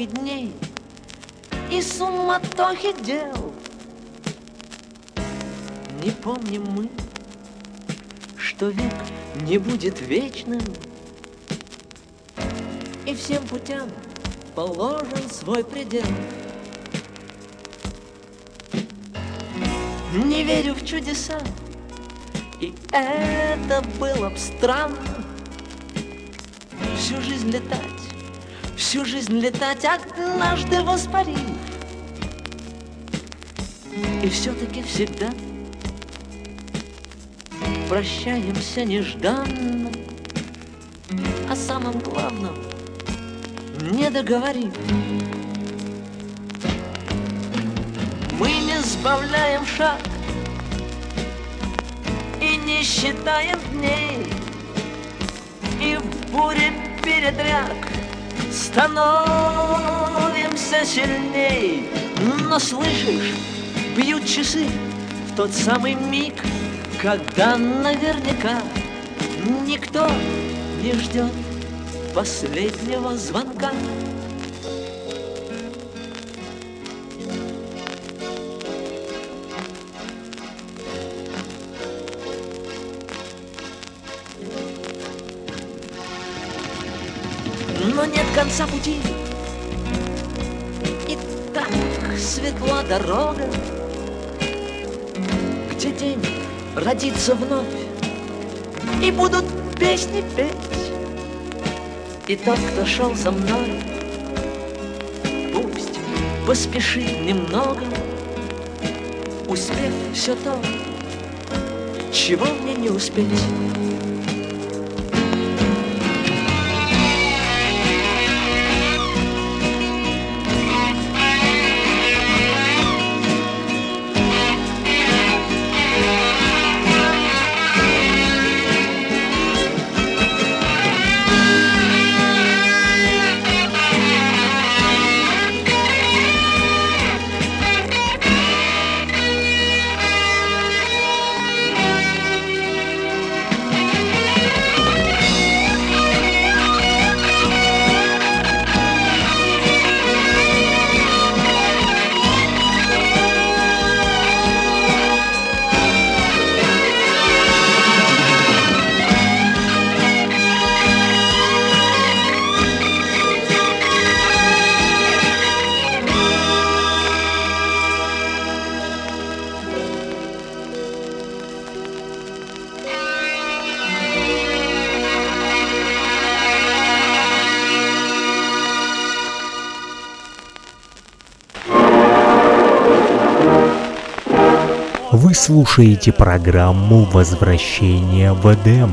Потоке дней и суматохи дел. Не помним мы, что век не будет вечным, И всем путям положен свой предел. Не верю в чудеса, и это было б странно Всю жизнь летать всю жизнь летать, однажды воспарив. И все-таки всегда прощаемся нежданно, о самом главном не договорив. Мы не сбавляем шаг и не считаем дней, и в буре передряг становимся сильней. Но слышишь, бьют часы в тот самый миг, когда наверняка никто не ждет последнего звонка. Дорога, где день родится вновь, и будут песни петь. И тот, кто шел за мной, пусть поспешит немного, успев все то, чего мне не успеть. слушаете программу «Возвращение в Эдем».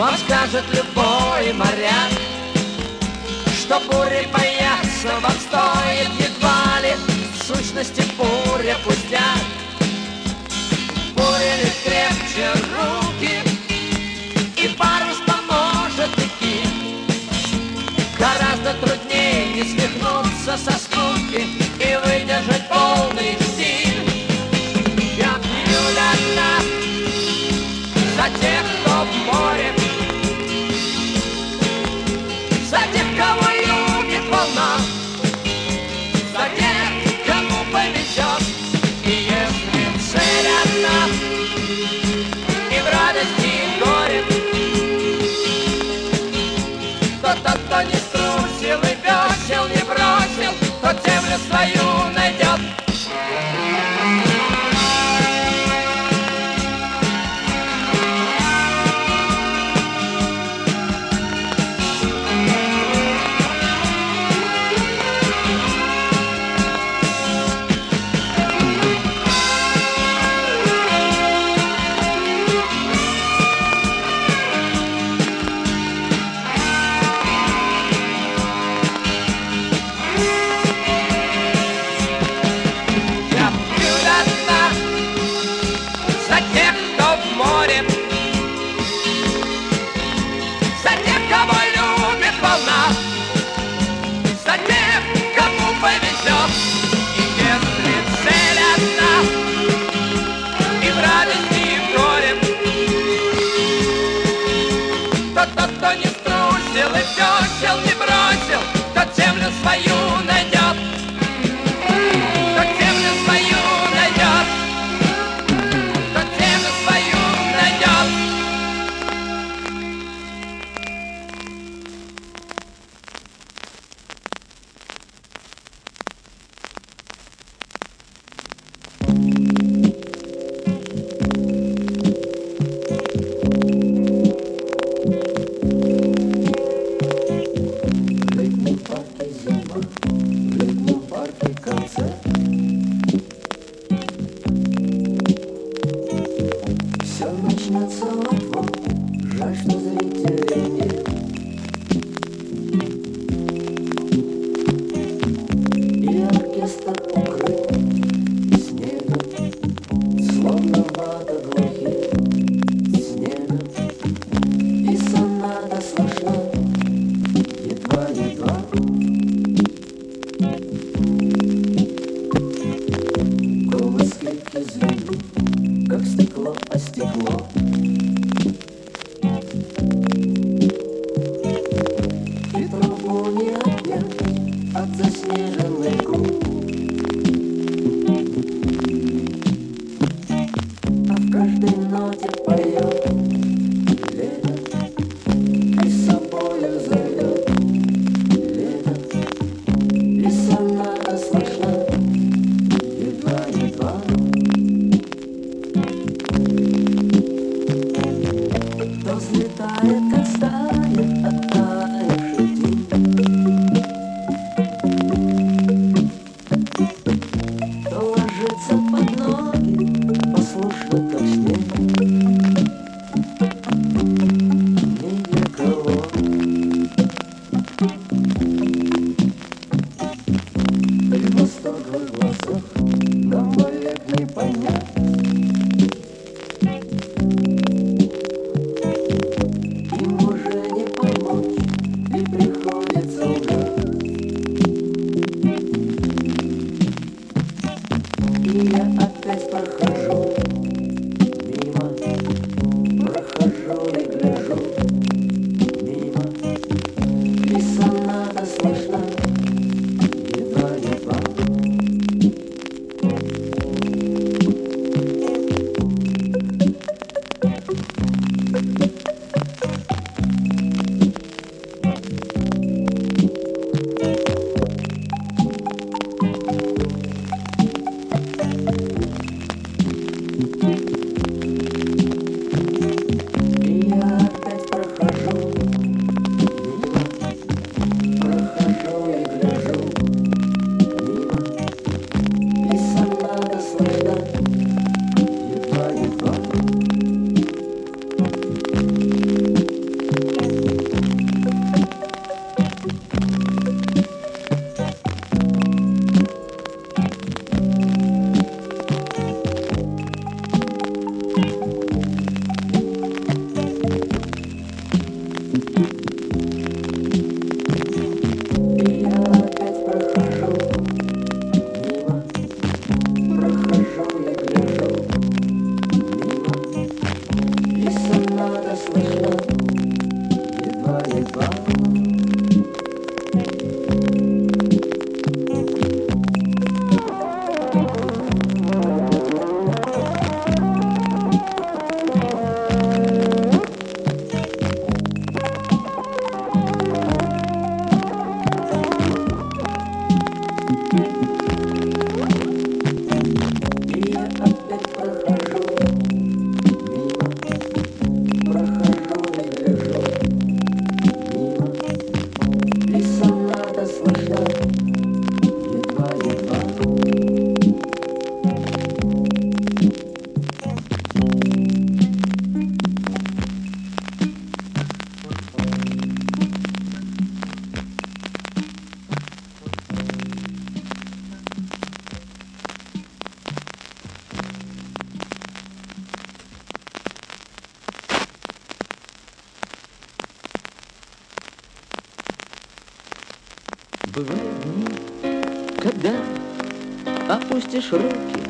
Вам скажет любой моряк, Что бури бояться вам стоит едва ли, В сущности буря пустяк. Буря лишь крепче руки, И парус поможет идти. Гораздо труднее не свихнуться со скуки И выдержать полный стиль. Я пью для нас, за тех, свою Опустишь руки.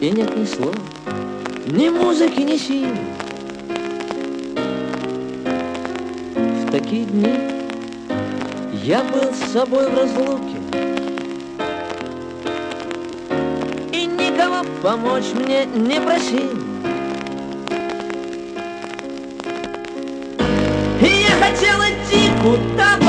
И нет ни слов, ни музыки, ни сил. В такие дни я был с собой в разлуке. И никого помочь мне не просил. И я хотел идти куда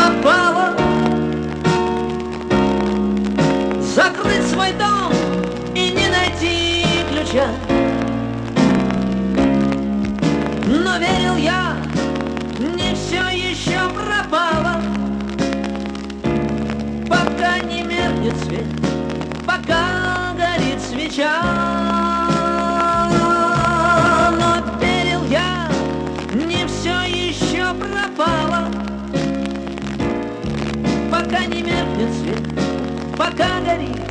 Но верил я, не все еще пропало. Пока не меркнет свет, пока горит свеча. Но верил я, не все еще пропало. Пока не меркнет свет, пока горит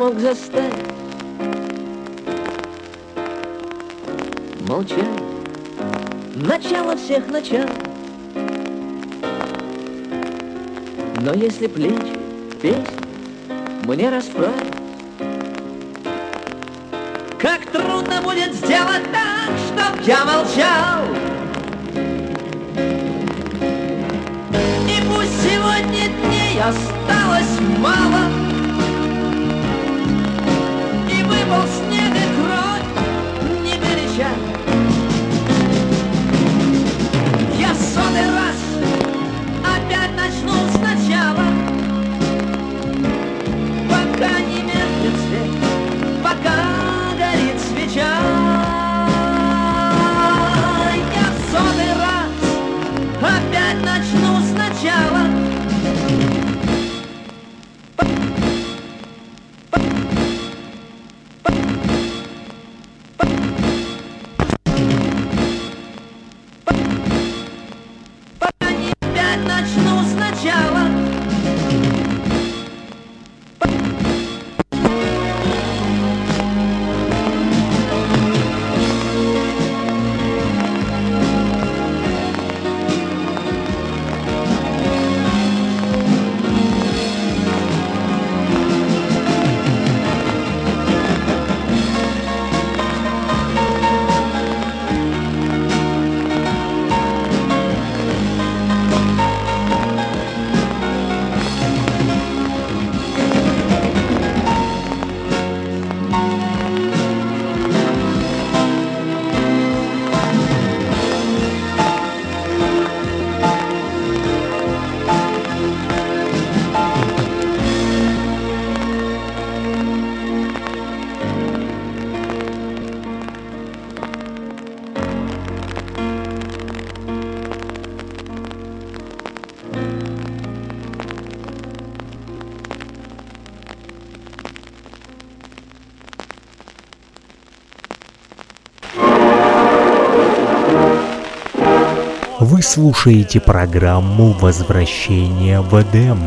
мог заставить Молчать, начало всех начал. Но если плечи, песни мне расправить. Как трудно будет сделать так, чтоб я молчал. И пусть сегодня дней осталось мало И слушаете программу «Возвращение в Эдем».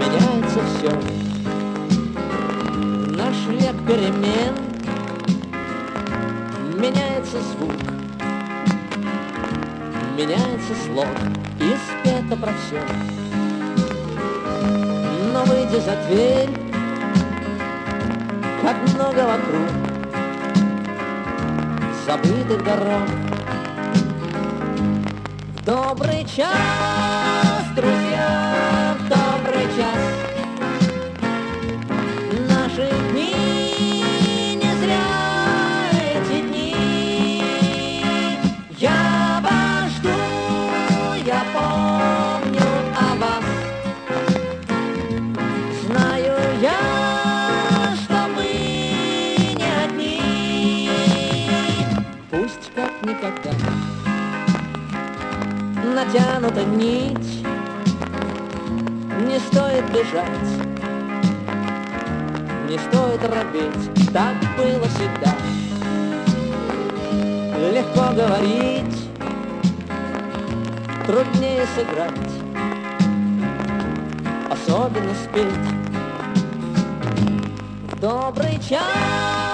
Меняется все. Перемен меняется звук, меняется слог и спето про все. Но выйдя за дверь, как много вокруг забытых дорог. В добрый час, друзья, натянута нить, не стоит бежать, не стоит робеть, так было всегда. Легко говорить, труднее сыграть, особенно спеть. В добрый час,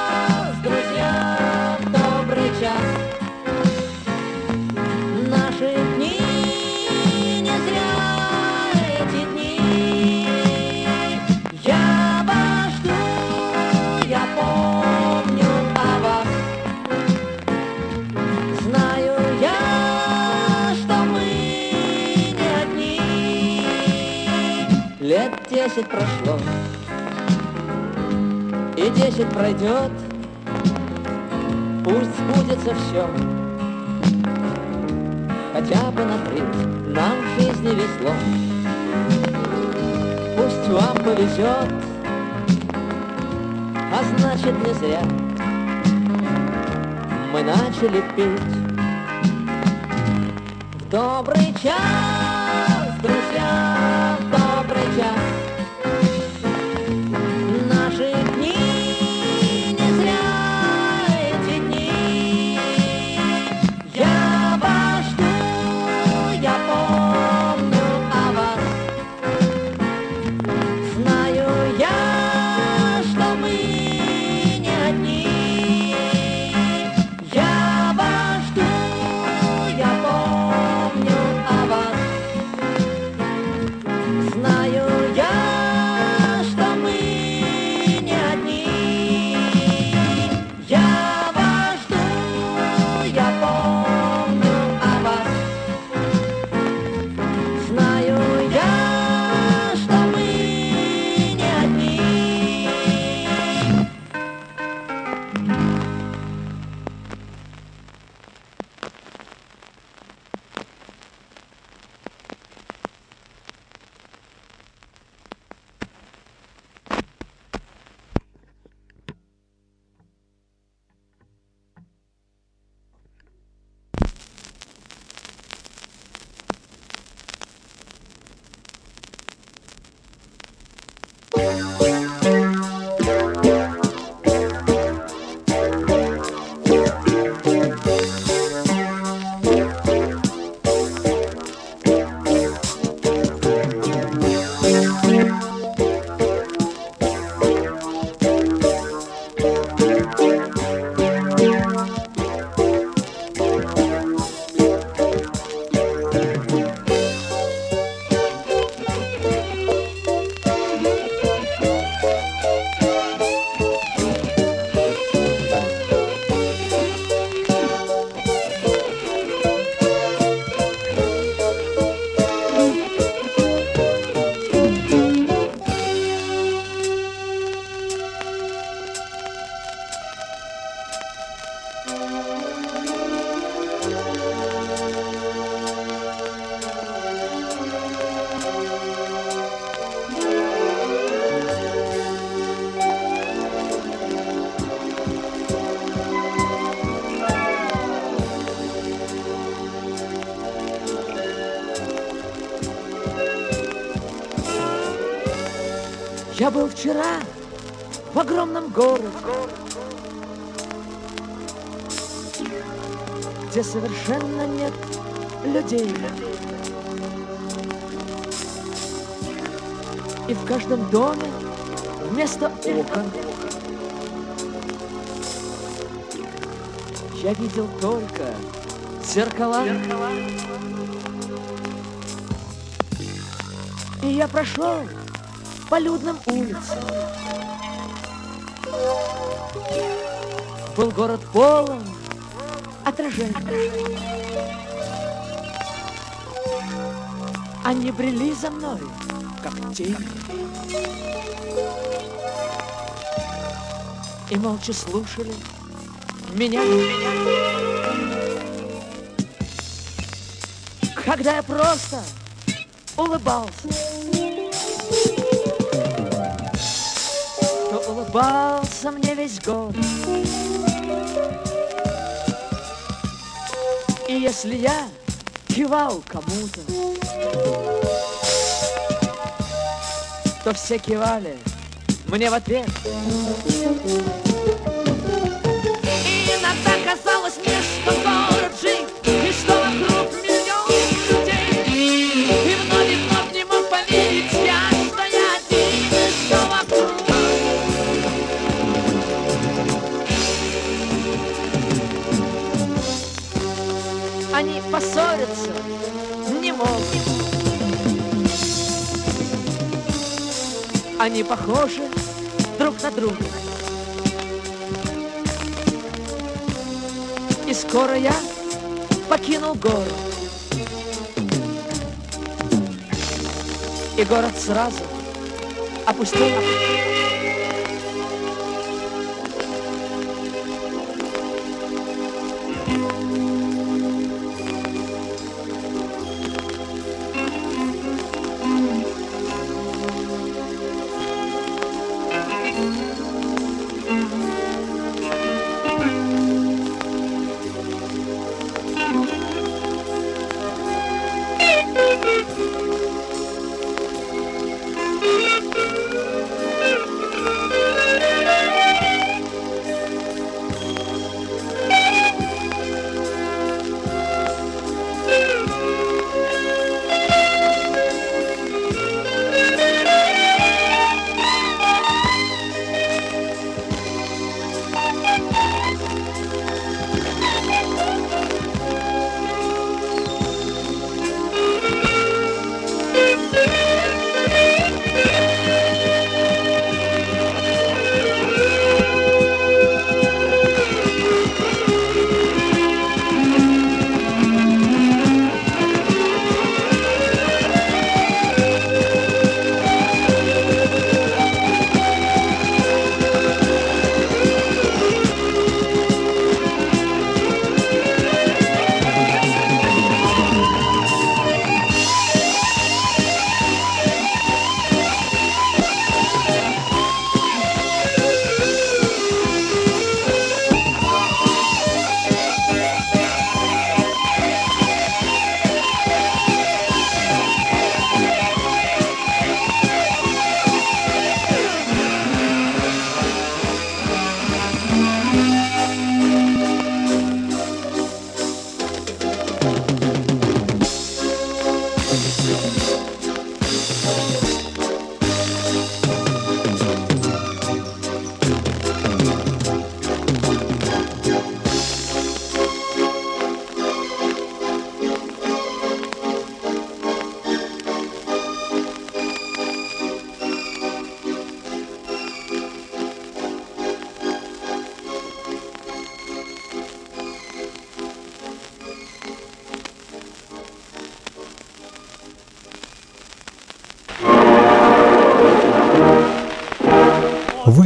десять прошло, и десять пройдет. Пусть сбудется все, хотя бы на треть нам в жизни везло. Пусть вам повезет, а значит не зря мы начали петь. В добрый час, людей. И в каждом доме вместо окон я видел только зеркала. И я прошел по людным улицам. Был город полон отражений. Они брели за мной, как тени. И молча слушали меня. Когда я просто улыбался, то улыбался мне весь год. И если я кивал кому-то, то все кивали мне в ответ. Они поссорятся не могут. Они похожи друг на друга. И скоро я покинул город. И город сразу опустил.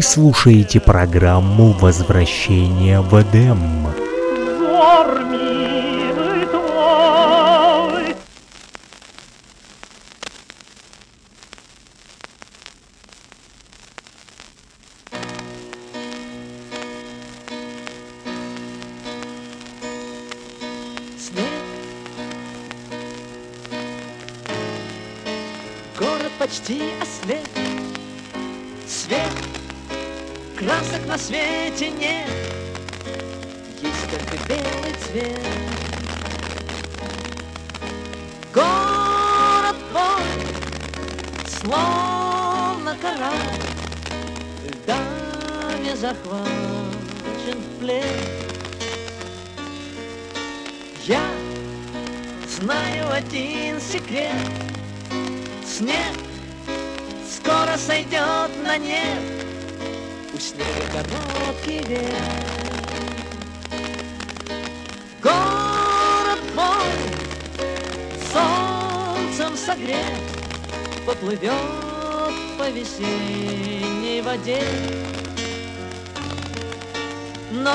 Вы слушаете программу «Возвращение в Эдем». Один секрет, снег скоро сойдет на нет, у снега короткий век. Город мой солнцем согрет, поплывет по весенней воде. Но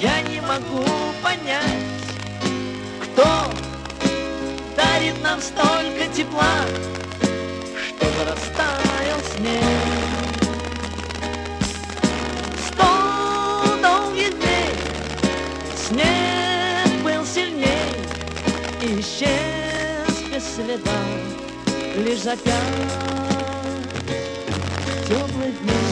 я не могу понять, кто дарит нам столько тепла, чтобы растаял снег. Сто долгих дней снег был сильней и исчез без следа, лишь за пять теплых дней.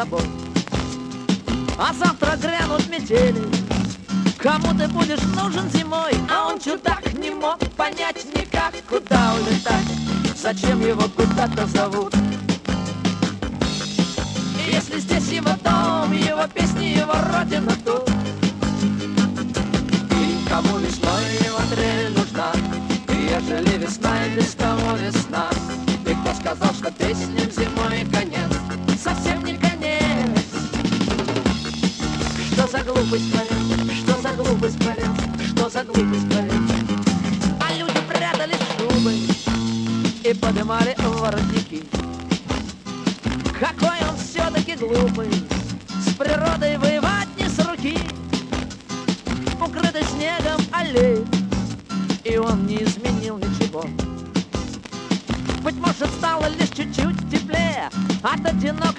Собой. А завтра грянут метели. Кому ты будешь нужен зимой? А он чудак не мог понять никак Куда улетать? Зачем его куда-то зовут глупость творец, что за глупость творец, что за глупость творец А люди прятали шубы и поднимали воротники. Какой он все-таки глупый С природой воевать не с руки. Укрытый снегом аллеи И он не изменил ничего. Быть может стало лишь чуть-чуть теплее От одинокой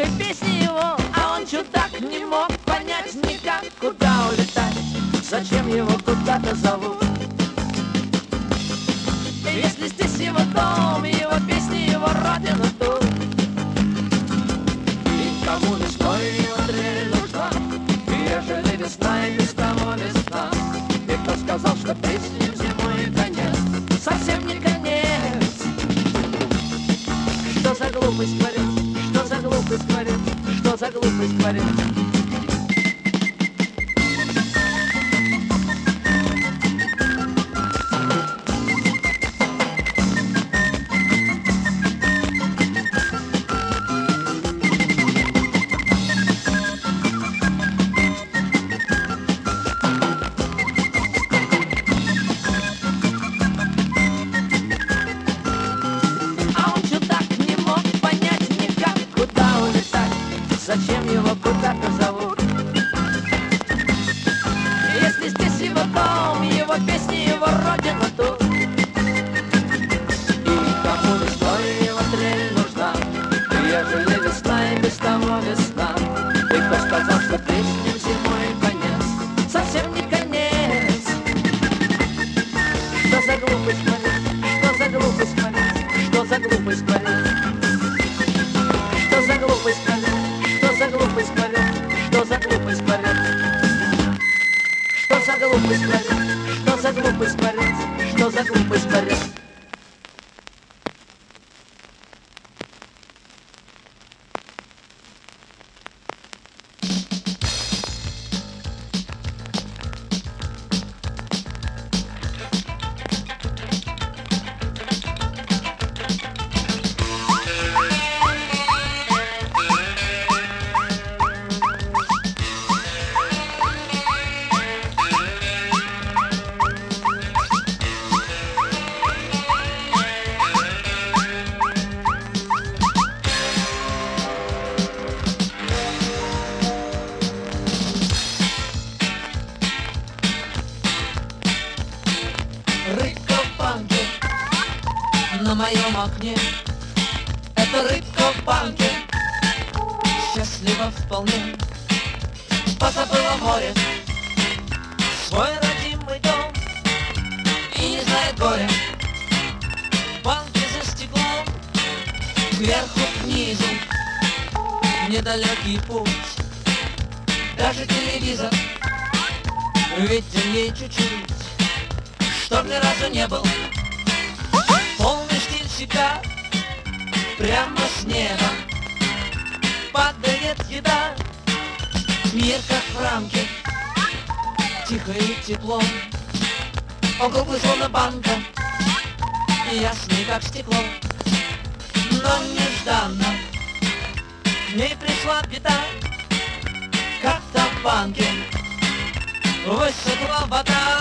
do avatar.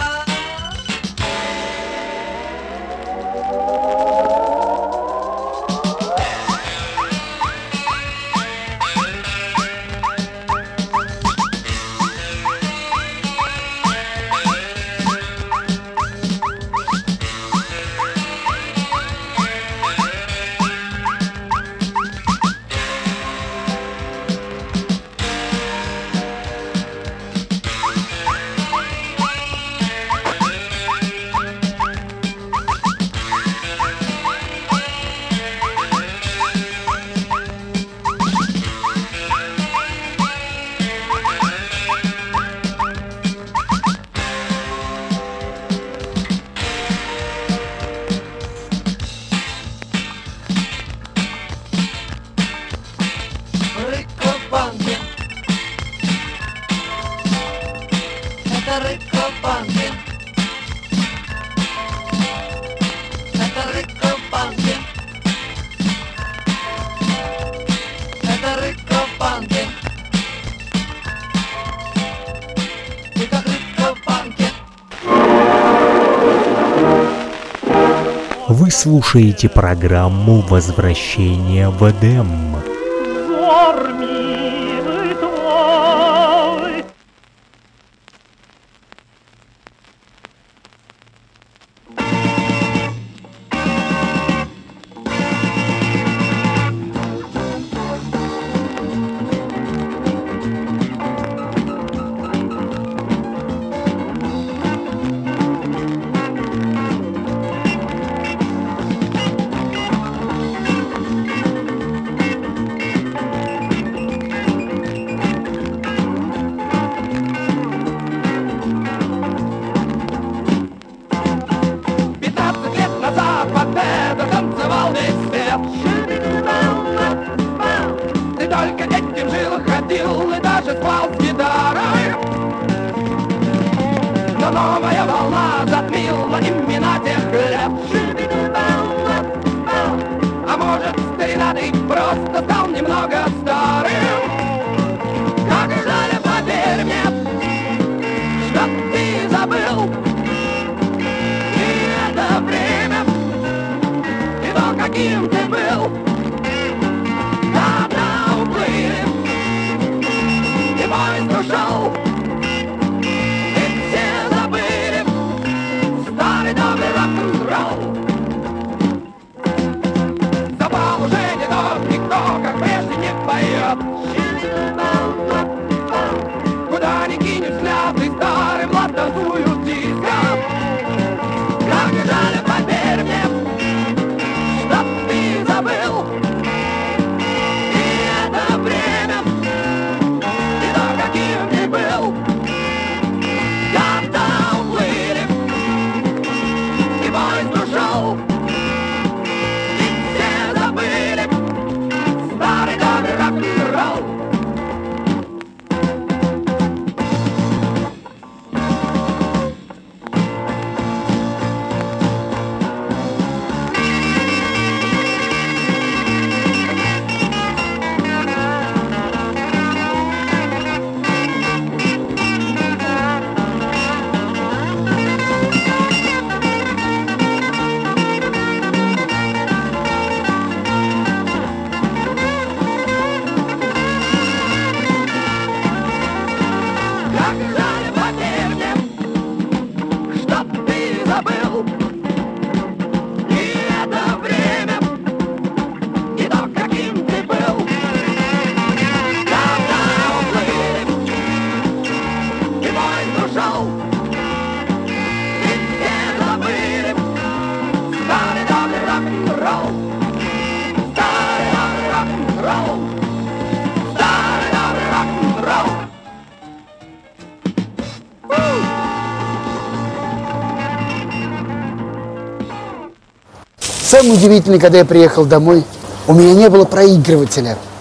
Вы слушаете программу «Возвращение в Эдем». Взор you rebel Самое удивительное, когда я приехал домой, у меня не было проигрывателя.